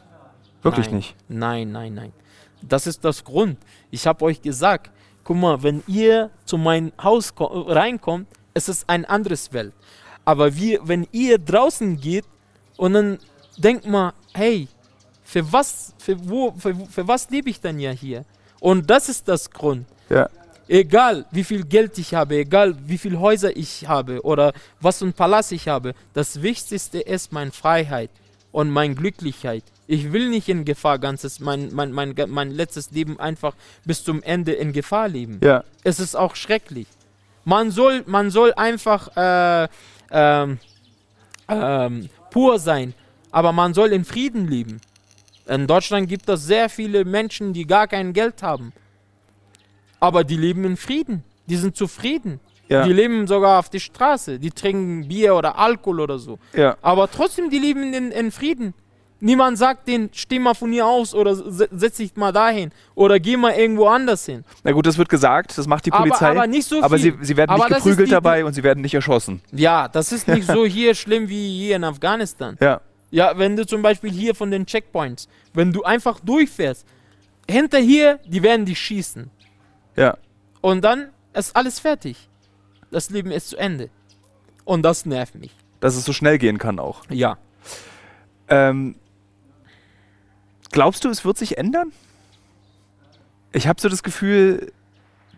Wirklich nein. nicht. Nein, nein, nein. Das ist das Grund. Ich habe euch gesagt, guck mal, wenn ihr zu meinem Haus ko- reinkommt, es ist ein anderes Welt. Aber wir, wenn ihr draußen geht und dann denkt mal, hey, für was, für wo, für, für was lebe ich denn ja hier? Und das ist das Grund. Ja. Egal wie viel Geld ich habe, egal wie viele Häuser ich habe oder was für ein Palast ich habe, das Wichtigste ist meine Freiheit und meine Glücklichkeit. Ich will nicht in Gefahr ganzes, mein, mein, mein, mein letztes Leben einfach bis zum Ende in Gefahr leben. Ja. Es ist auch schrecklich. Man soll, man soll einfach äh, ähm, ähm, pur sein, aber man soll in Frieden leben. In Deutschland gibt es sehr viele Menschen, die gar kein Geld haben. Aber die leben in Frieden. Die sind zufrieden. Ja. Die leben sogar auf der Straße. Die trinken Bier oder Alkohol oder so. Ja. Aber trotzdem, die leben in, in Frieden. Niemand sagt denen, steh mal von hier aus oder se- setz dich mal dahin oder geh mal irgendwo anders hin. Na gut, das wird gesagt, das macht die Polizei. Aber, aber nicht so aber sie, viel. sie werden Aber nicht geprügelt die- dabei und sie werden nicht erschossen. Ja, das ist nicht so hier schlimm wie hier in Afghanistan. Ja. Ja, wenn du zum Beispiel hier von den Checkpoints, wenn du einfach durchfährst, hinter hier, die werden dich schießen. Ja. und dann ist alles fertig. Das Leben ist zu Ende. Und das nervt mich. Dass es so schnell gehen kann auch. Ja. Ähm, glaubst du, es wird sich ändern? Ich habe so das Gefühl,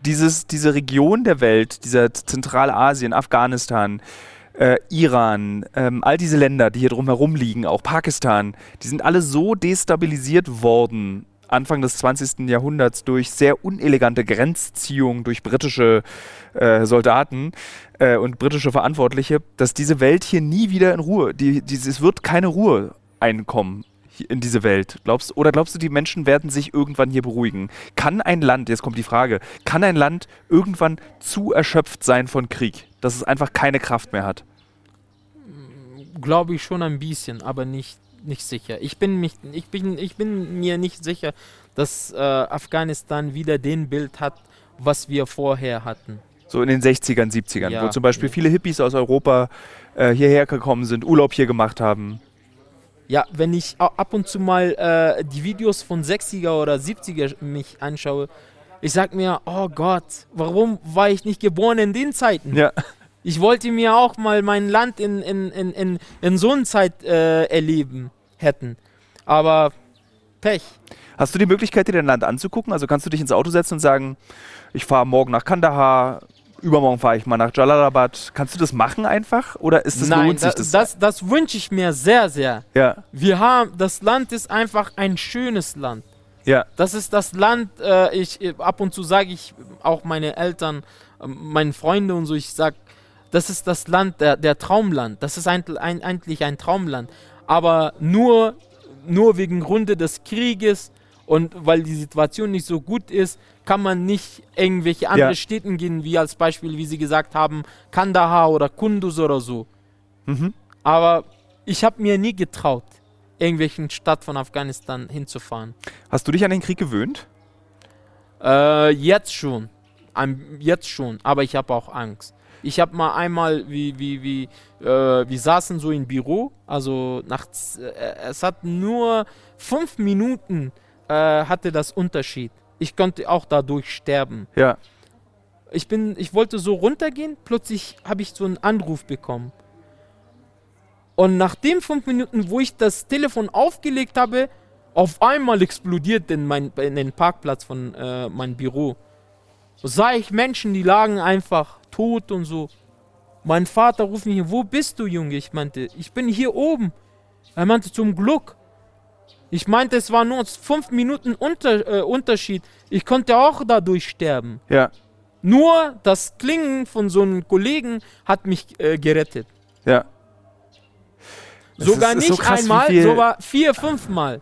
dieses, diese Region der Welt, dieser Zentralasien, Afghanistan, äh, Iran, ähm, all diese Länder, die hier drumherum liegen, auch Pakistan, die sind alle so destabilisiert worden Anfang des 20. Jahrhunderts durch sehr unelegante Grenzziehungen durch britische äh, Soldaten äh, und britische Verantwortliche, dass diese Welt hier nie wieder in Ruhe, die, die, es wird keine Ruhe einkommen in diese Welt. Glaubst, oder glaubst du, die Menschen werden sich irgendwann hier beruhigen? Kann ein Land, jetzt kommt die Frage, kann ein Land irgendwann zu erschöpft sein von Krieg, dass es einfach keine Kraft mehr hat? Glaube ich schon ein bisschen, aber nicht, nicht sicher. Ich bin, mich, ich, bin, ich bin mir nicht sicher, dass äh, Afghanistan wieder den Bild hat, was wir vorher hatten. So in den 60ern, 70ern, Ja. wo zum Beispiel viele Hippies aus Europa äh, hierher gekommen sind, Urlaub hier gemacht haben. Ja, wenn ich ab und zu mal äh, die Videos von 60er oder 70er mich anschaue, ich sag mir, oh Gott, warum war ich nicht geboren in den Zeiten? Ja. Ich wollte mir auch mal mein Land in, in, in, in, in so einer Zeit äh, erleben hätten. Aber Pech. Hast du die Möglichkeit, dir dein Land anzugucken? Also kannst du dich ins Auto setzen und sagen, ich fahre morgen nach Kandahar, übermorgen fahre ich mal nach Jalalabad. Kannst du das machen einfach? Oder ist das Nein, lohnt sich da, das? das, das wünsche ich mir sehr, sehr. ja, Wir haben, das Land ist einfach ein schönes Land. ja, Das ist das Land, äh, ich ab und zu sage ich auch meine Eltern, äh, meinen Freunden und so, ich sag, das ist das Land, der, der Traumland. Das ist ein, ein, eigentlich ein Traumland. Aber nur, nur wegen Grunde des Krieges und weil die Situation nicht so gut ist, kann man nicht irgendwelche andere Ja. Städten gehen, wie als Beispiel, wie sie gesagt haben, Kandahar oder Kunduz oder so. mhm. Aber ich habe mir nie getraut, irgendwelchen Stadt von Afghanistan hinzufahren. Hast du dich an den Krieg gewöhnt? Äh, jetzt schon. Am, jetzt schon. Aber ich habe auch Angst. Ich habe mal einmal, wie, wie, wie, äh, wir saßen so im Büro, also nachts, äh, es hat nur fünf Minuten äh, hatte das Unterschied. Ich konnte auch dadurch sterben. Ja. Ich bin, ich wollte so runtergehen, plötzlich habe ich so einen Anruf bekommen. Und nach den fünf Minuten, wo ich das Telefon aufgelegt habe, auf einmal explodiert in, mein, in den Parkplatz von äh, meinem Büro. So sah ich Menschen, die lagen einfach tot und so. Mein Vater ruft mich, wo bist du, Junge? Ich meinte, ich bin hier oben. Er meinte, zum Glück. Ich meinte, es war nur fünf Minuten Unter, äh, Unterschied. Ich konnte auch dadurch sterben. Ja, Nur das Klingen von so einem Kollegen hat mich äh, gerettet. ja. Sogar ist- ist so nicht krass, einmal, sogar vier, fünfmal.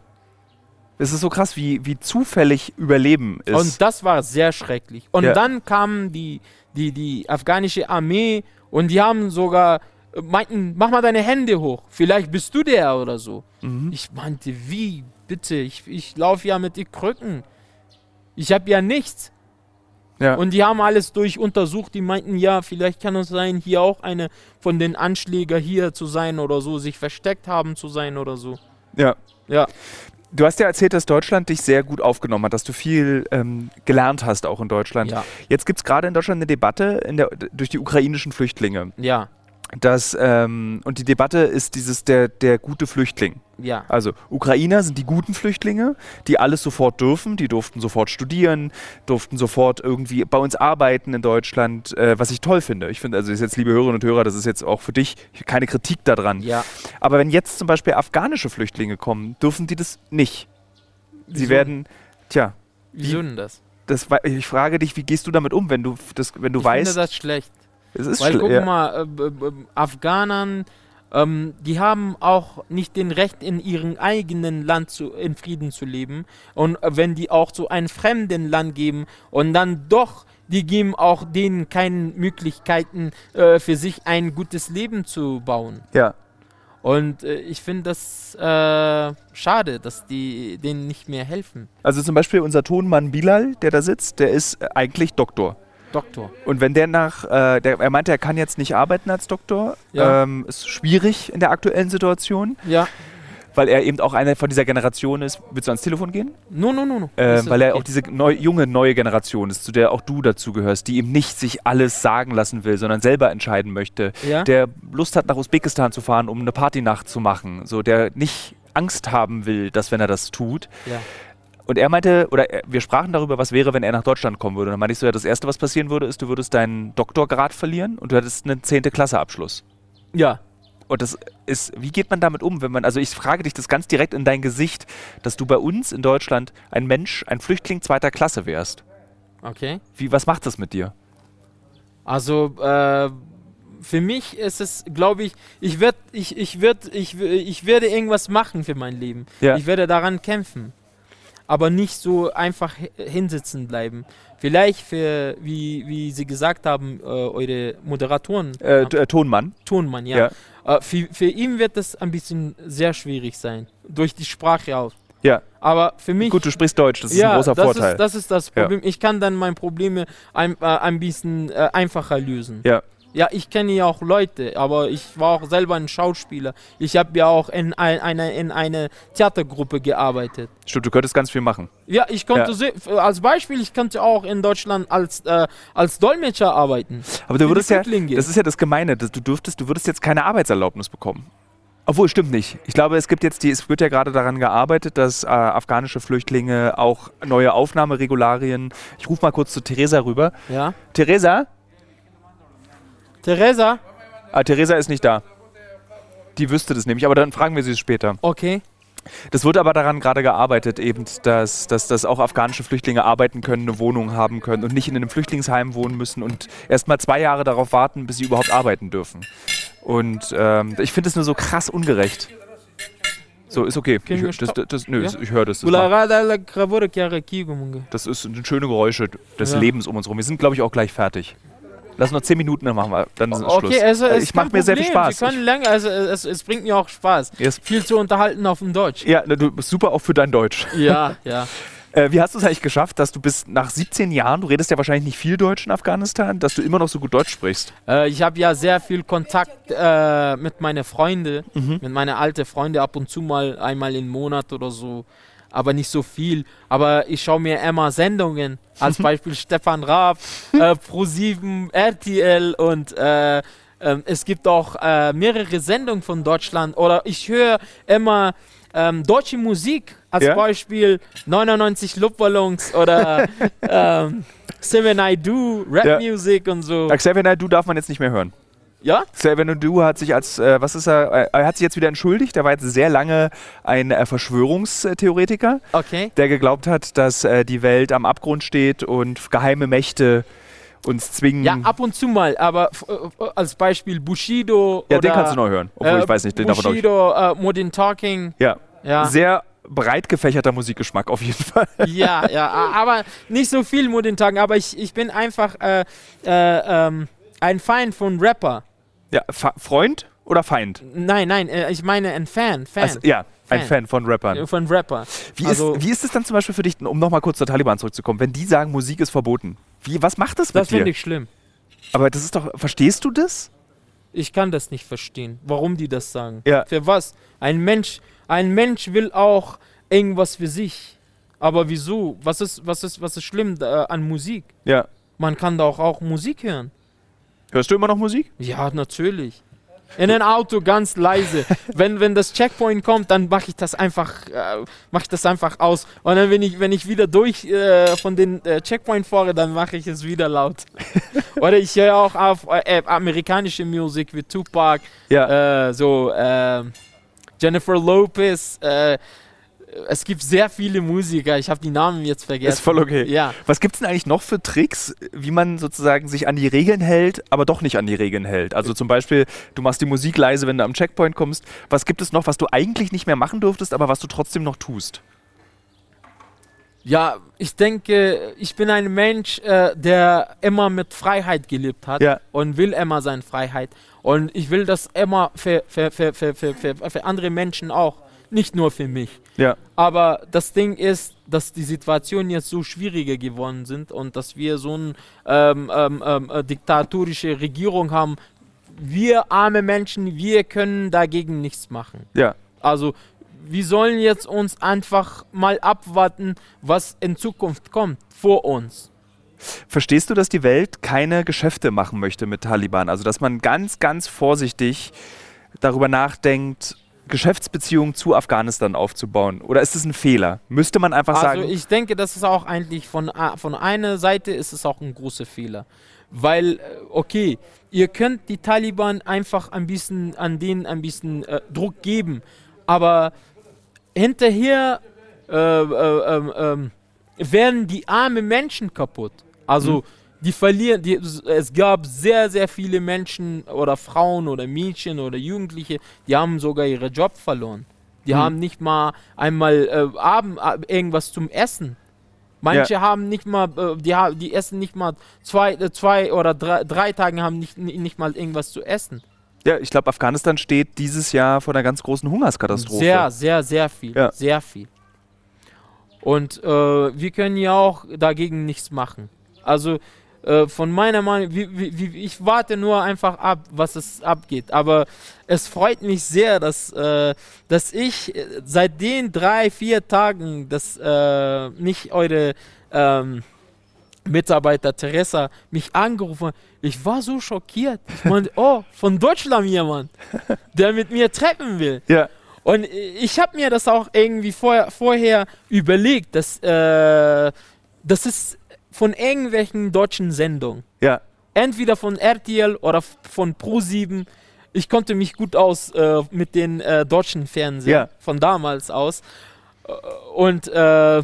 Es ist so krass, wie, wie zufällig Überleben ist. Und das war sehr schrecklich. Und Ja. dann kam die, die, die afghanische Armee und die haben sogar meinten, mach mal deine Hände hoch. Vielleicht bist du der oder so. mhm. Ich meinte, wie? Bitte, ich, ich laufe ja mit den Krücken. Ich habe ja nichts. ja. Und die haben alles durch untersucht. Die meinten, ja, vielleicht kann es sein, hier auch eine von den Anschläger hier zu sein oder so, sich versteckt haben zu sein oder so. ja. Ja, Du hast ja erzählt, dass Deutschland dich sehr gut aufgenommen hat, dass du viel ähm, gelernt hast, auch in Deutschland. ja, Jetzt gibt es gerade in Deutschland eine Debatte der, durch die ukrainischen Flüchtlinge. ja, Dass, ähm, und die Debatte ist dieses der, der gute Flüchtling. ja, Also Ukrainer sind die guten Flüchtlinge, die alles sofort dürfen. Die durften sofort studieren, durften sofort irgendwie bei uns arbeiten in Deutschland, äh, was ich toll finde. Ich finde, also das ist jetzt, liebe Hörerinnen und Hörer, das ist jetzt auch für dich keine Kritik daran. ja. Aber wenn jetzt zum Beispiel afghanische Flüchtlinge kommen, dürfen die das nicht. Sie Wieso- werden, tja, Wieso denn das? das, ich frage dich, wie gehst du damit um, wenn du, das, wenn du ich weißt, finde das schlecht. Es ist Weil guck ja. mal, äh, b- Afghanern, ähm, die haben auch nicht den Recht in ihrem eigenen Land zu, in Frieden zu leben. Und äh, wenn die auch zu einem fremden Land geben und dann doch, die geben auch denen keine Möglichkeiten äh, für sich ein gutes Leben zu bauen. ja. Und äh, ich finde das äh, schade, dass die denen nicht mehr helfen. Also zum Beispiel unser Tonmann Bilal, der da sitzt, der ist äh, eigentlich Doktor. Doktor. Und wenn der nach, äh, der, er meinte, er kann jetzt nicht arbeiten als Doktor, Ja. ähm, ist schwierig in der aktuellen Situation. Ja, weil er eben auch einer von dieser Generation ist. Willst du ans Telefon gehen? No, no, no, no. Äh, weil er okay. auch diese neu, junge, neue Generation ist, zu der auch du dazu gehörst, die ihm nicht sich alles sagen lassen will, sondern selber entscheiden möchte. Ja? Der Lust hat, nach Usbekistan zu fahren, um eine Partynacht zu machen. So, der nicht Angst haben will, dass wenn er das tut. Ja. Und er meinte, oder er, wir sprachen darüber, was wäre, wenn er nach Deutschland kommen würde. Und dann meinte ich so, ja, das Erste, was passieren würde, ist, du würdest deinen Doktorgrad verlieren und du hättest einen 10. Klasse Abschluss. ja. Und das ist, wie geht man damit um, wenn man, also ich frage dich das ganz direkt in dein Gesicht, dass du bei uns in Deutschland ein Mensch, ein Flüchtling zweiter Klasse wärst. Okay. Wie, was macht das mit dir? Also äh, für mich ist es, glaube ich, ich werde ich, ich werd, ich, ich werde irgendwas machen für mein Leben. Ja. Ich werde daran kämpfen. Aber nicht so einfach hi- hinsitzen bleiben. Vielleicht für, wie, wie Sie gesagt haben, äh, eure Moderatoren, Äh, äh, Tonmann. Tonmann, ja. Ja. Äh, für, für ihn wird das ein bisschen sehr schwierig sein. Durch die Sprache auch. Ja. Aber für mich. Gut, du sprichst Deutsch, das ist ja, ein großer das Vorteil. Ist, das ist das Ja. Problem. Ich kann dann meine Probleme ein, äh, ein bisschen äh, einfacher lösen. ja. Ja, ich kenne ja auch Leute, aber ich war auch selber ein Schauspieler. Ich habe ja auch in, ein, eine, in eine Theatergruppe gearbeitet. Stimmt, du könntest ganz viel machen. Ja, ich konnte Ja. als Beispiel, ich könnte auch in Deutschland als, äh, als Dolmetscher arbeiten. Aber du würdest ja, das ist ja das Gemeine, dass du dürftest, du würdest jetzt keine Arbeitserlaubnis bekommen. Obwohl, stimmt nicht. Ich glaube, es gibt jetzt die, es wird ja gerade daran gearbeitet, dass äh, afghanische Flüchtlinge auch neue Aufnahmeregularien. Ich rufe mal kurz zu Theresa rüber. Ja. Theresa? Theresa? Ah, Theresa ist nicht da. Die wüsste das nämlich, aber dann fragen wir sie es später. Okay. Das wird aber daran gerade gearbeitet, eben, dass, dass, dass auch afghanische Flüchtlinge arbeiten können, eine Wohnung haben können und nicht in einem Flüchtlingsheim wohnen müssen und erst mal zwei Jahre darauf warten, bis sie überhaupt arbeiten dürfen. Und ähm, ich finde es nur so krass ungerecht. So, ist okay. Ich, das, das, das, nö, Ja? ich höre das. Das, das ist sind schöne Geräusche des Ja. Lebens um uns rum. Wir sind, glaube ich, auch gleich fertig. Lass noch zehn Minuten, dann machen wir. Dann ist Schluss. Okay, also Äh, es ich mache mir sehr viel. Spaß. Sie können länger, also es, es bringt mir auch Spaß. Yes. Viel zu unterhalten auf dem Deutsch. Ja, du bist super auch für dein Deutsch. Ja, ja. Äh, wie hast du es eigentlich geschafft, dass du bis nach 17 Jahren, du redest ja wahrscheinlich nicht viel Deutsch in Afghanistan, dass du immer noch so gut Deutsch sprichst? Äh, ich habe ja sehr viel Kontakt äh, mit meinen Freunden, Mhm. mit meinen alten Freunden ab und zu mal einmal im Monat oder so, aber nicht so viel. Aber ich schaue mir immer Sendungen, als Beispiel Stefan Raab, äh, Pro7, RTL und äh, ähm, es gibt auch äh, mehrere Sendungen von Deutschland oder ich höre immer ähm, deutsche Musik, als Ja? Beispiel 99 Luftballons oder ähm, Seven I Do, Rap Ja. Music und so. Äh, Xavier Naidoo darf man jetzt nicht mehr hören. Ja? Xavier Naidoo hat sich als, äh, was ist er, äh, er hat sich jetzt wieder entschuldigt. Er war jetzt sehr lange ein äh, Verschwörungstheoretiker, Okay. der geglaubt hat, dass äh, die Welt am Abgrund steht und geheime Mächte uns zwingen. Ja, ab und zu mal, aber f- äh, als Beispiel Bushido Ja, oder den kannst du noch hören. Obwohl, äh, ich weiß nicht, den. Bushido, äh, Modern Talking, Ja, ja. sehr breit gefächerter Musikgeschmack auf jeden Fall. ja, ja, aber nicht so viel Modern Talking, aber ich, ich bin einfach äh, äh, ähm, ein Feind von Rapper. Ja, Fa Freund oder Feind? Nein, nein, äh, ich meine ein Fan, Fan Also, ja, ein Fan. Fan von Rappern. äh, von Rapper. Wie, Also- ist, wie ist es dann zum Beispiel für dich, um nochmal kurz zur Taliban zurückzukommen, wenn die sagen, Musik ist verboten? Wie, was macht das, Das mit dir? finde ich schlimm. Aber das ist doch, verstehst du das? Ich kann das nicht verstehen, warum die das sagen. Ja. Für was? Ein Mensch, ein Mensch will auch irgendwas für sich. Aber wieso? Was ist, was ist, was ist schlimm äh, an Musik? Ja. Man kann doch auch Musik hören. Hörst du immer noch Musik? Ja, natürlich. In ein Auto ganz leise. wenn, wenn das Checkpoint kommt, dann mache ich das einfach, äh, mache ich das einfach aus. Und dann, wenn ich, wenn ich wieder durch äh, von den äh, Checkpoint fahre, dann mache ich es wieder laut. Oder ich höre auch auf äh, amerikanische Musik wie Tupac, Ja. äh, so äh, Jennifer Lopez. Es gibt sehr viele Musiker. Ich habe die Namen jetzt vergessen. Ist voll okay. Ja. Was gibt es denn eigentlich noch für Tricks, wie man sozusagen sich an die Regeln hält, aber doch nicht an die Regeln hält? Also zum Beispiel, du machst die Musik leise, wenn du am Checkpoint kommst. Was gibt es noch, was du eigentlich nicht mehr machen durftest, aber was du trotzdem noch tust? Ja, ich denke, ich bin ein Mensch, äh, der immer mit Freiheit gelebt hat Ja. und will immer seine Freiheit. Und ich will das immer für, für, für, für, für, für, für andere Menschen auch, nicht nur für mich. Ja. Aber das Ding ist, dass die Situationen jetzt so schwieriger geworden sind und dass wir so eine ähm, ähm, ähm, äh, diktatorische Regierung haben. Wir arme Menschen, wir können dagegen nichts machen. Ja. Also wir sollen jetzt uns einfach mal abwarten, was in Zukunft kommt vor uns. Verstehst du, dass die Welt keine Geschäfte machen möchte mit Taliban? Also, dass man ganz, ganz vorsichtig darüber nachdenkt, Geschäftsbeziehungen zu Afghanistan aufzubauen? Oder ist es ein Fehler? Müsste man einfach Also sagen. ich denke, das ist auch eigentlich von, von einer Seite ist es auch ein großer Fehler. Weil, äh, okay, ihr könnt die Taliban einfach ein bisschen an denen ein bisschen äh, Druck geben, aber hinterher äh, äh, ähm, ähm, werden die armen Menschen kaputt. Also die verlieren, die, es gab sehr, sehr viele Menschen oder Frauen oder Mädchen oder Jugendliche, die haben sogar ihre Job verloren. Die Mhm. haben nicht mal einmal äh, Abend äh, irgendwas zum Essen. Manche haben nicht mal, äh, die, die essen nicht mal zwei, äh, zwei oder drei, drei Tagen haben nicht, ni- nicht mal irgendwas zu essen. ja, ich glaube, Afghanistan steht dieses Jahr vor einer ganz großen Hungerskatastrophe. Sehr, sehr, sehr viel. Ja. Sehr viel. Und äh, wir können ja auch dagegen nichts machen. Also äh, von meiner Meinung, wie, wie, wie, ich warte nur einfach ab, was es abgeht. Aber es freut mich sehr, dass, äh, dass ich äh, seit den drei, vier Tagen, dass äh, mich eure ähm, Mitarbeiter Teresa mich angerufen hat. Ich war so schockiert. Ich meinte, oh, von Deutschland jemand, der mit mir treffen will. Ja, Und ich habe mir das auch irgendwie vorher, vorher überlegt, dass äh, das ist von irgendwelchen deutschen Sendungen. ja. Entweder von RTL oder von Pro7. Ich konnte mich gut aus äh, mit den äh, deutschen Fernsehen Ja. von damals aus. Äh, Und äh,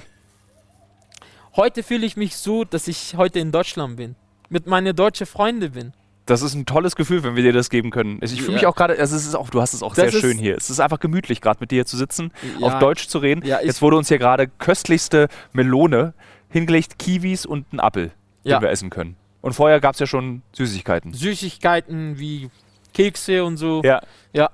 heute fühle ich mich so, dass ich heute in Deutschland bin. Mit meinen deutschen Freunden bin. Das ist ein tolles Gefühl, wenn wir dir das geben können. Ich fühle mich Ja. auch gerade, also es ist auch, du hast es auch Das sehr schön hier. Es ist einfach gemütlich, gerade mit dir hier zu sitzen, Ja. auf Deutsch zu reden. Ja, Jetzt wurde uns hier gerade köstlichste Melone hingelegt, Kiwis und ein Apfel, Ja. den wir essen können. Und vorher gab es ja schon Süßigkeiten. Süßigkeiten wie Kekse und so. Ja. Ja.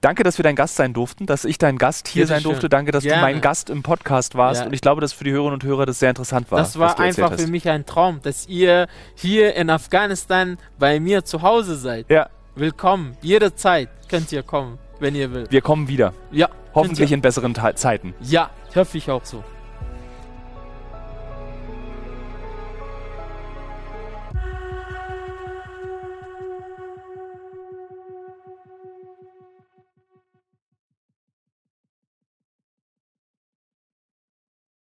Danke, dass wir dein Gast sein durften, dass ich dein Gast hier sein durfte. Danke, dass du Gerne. mein Gast im Podcast warst. Ja. Und ich glaube, dass für die Hörerinnen und Hörer das sehr interessant war. Das war du einfach für mich ein Traum, dass ihr hier in Afghanistan bei mir zu Hause seid. Ja, Willkommen. Jederzeit könnt ihr kommen, wenn ihr wollt. wir kommen wieder. Ja. Hoffentlich in besseren Ta Zeiten. ja, hoffe ich auch so.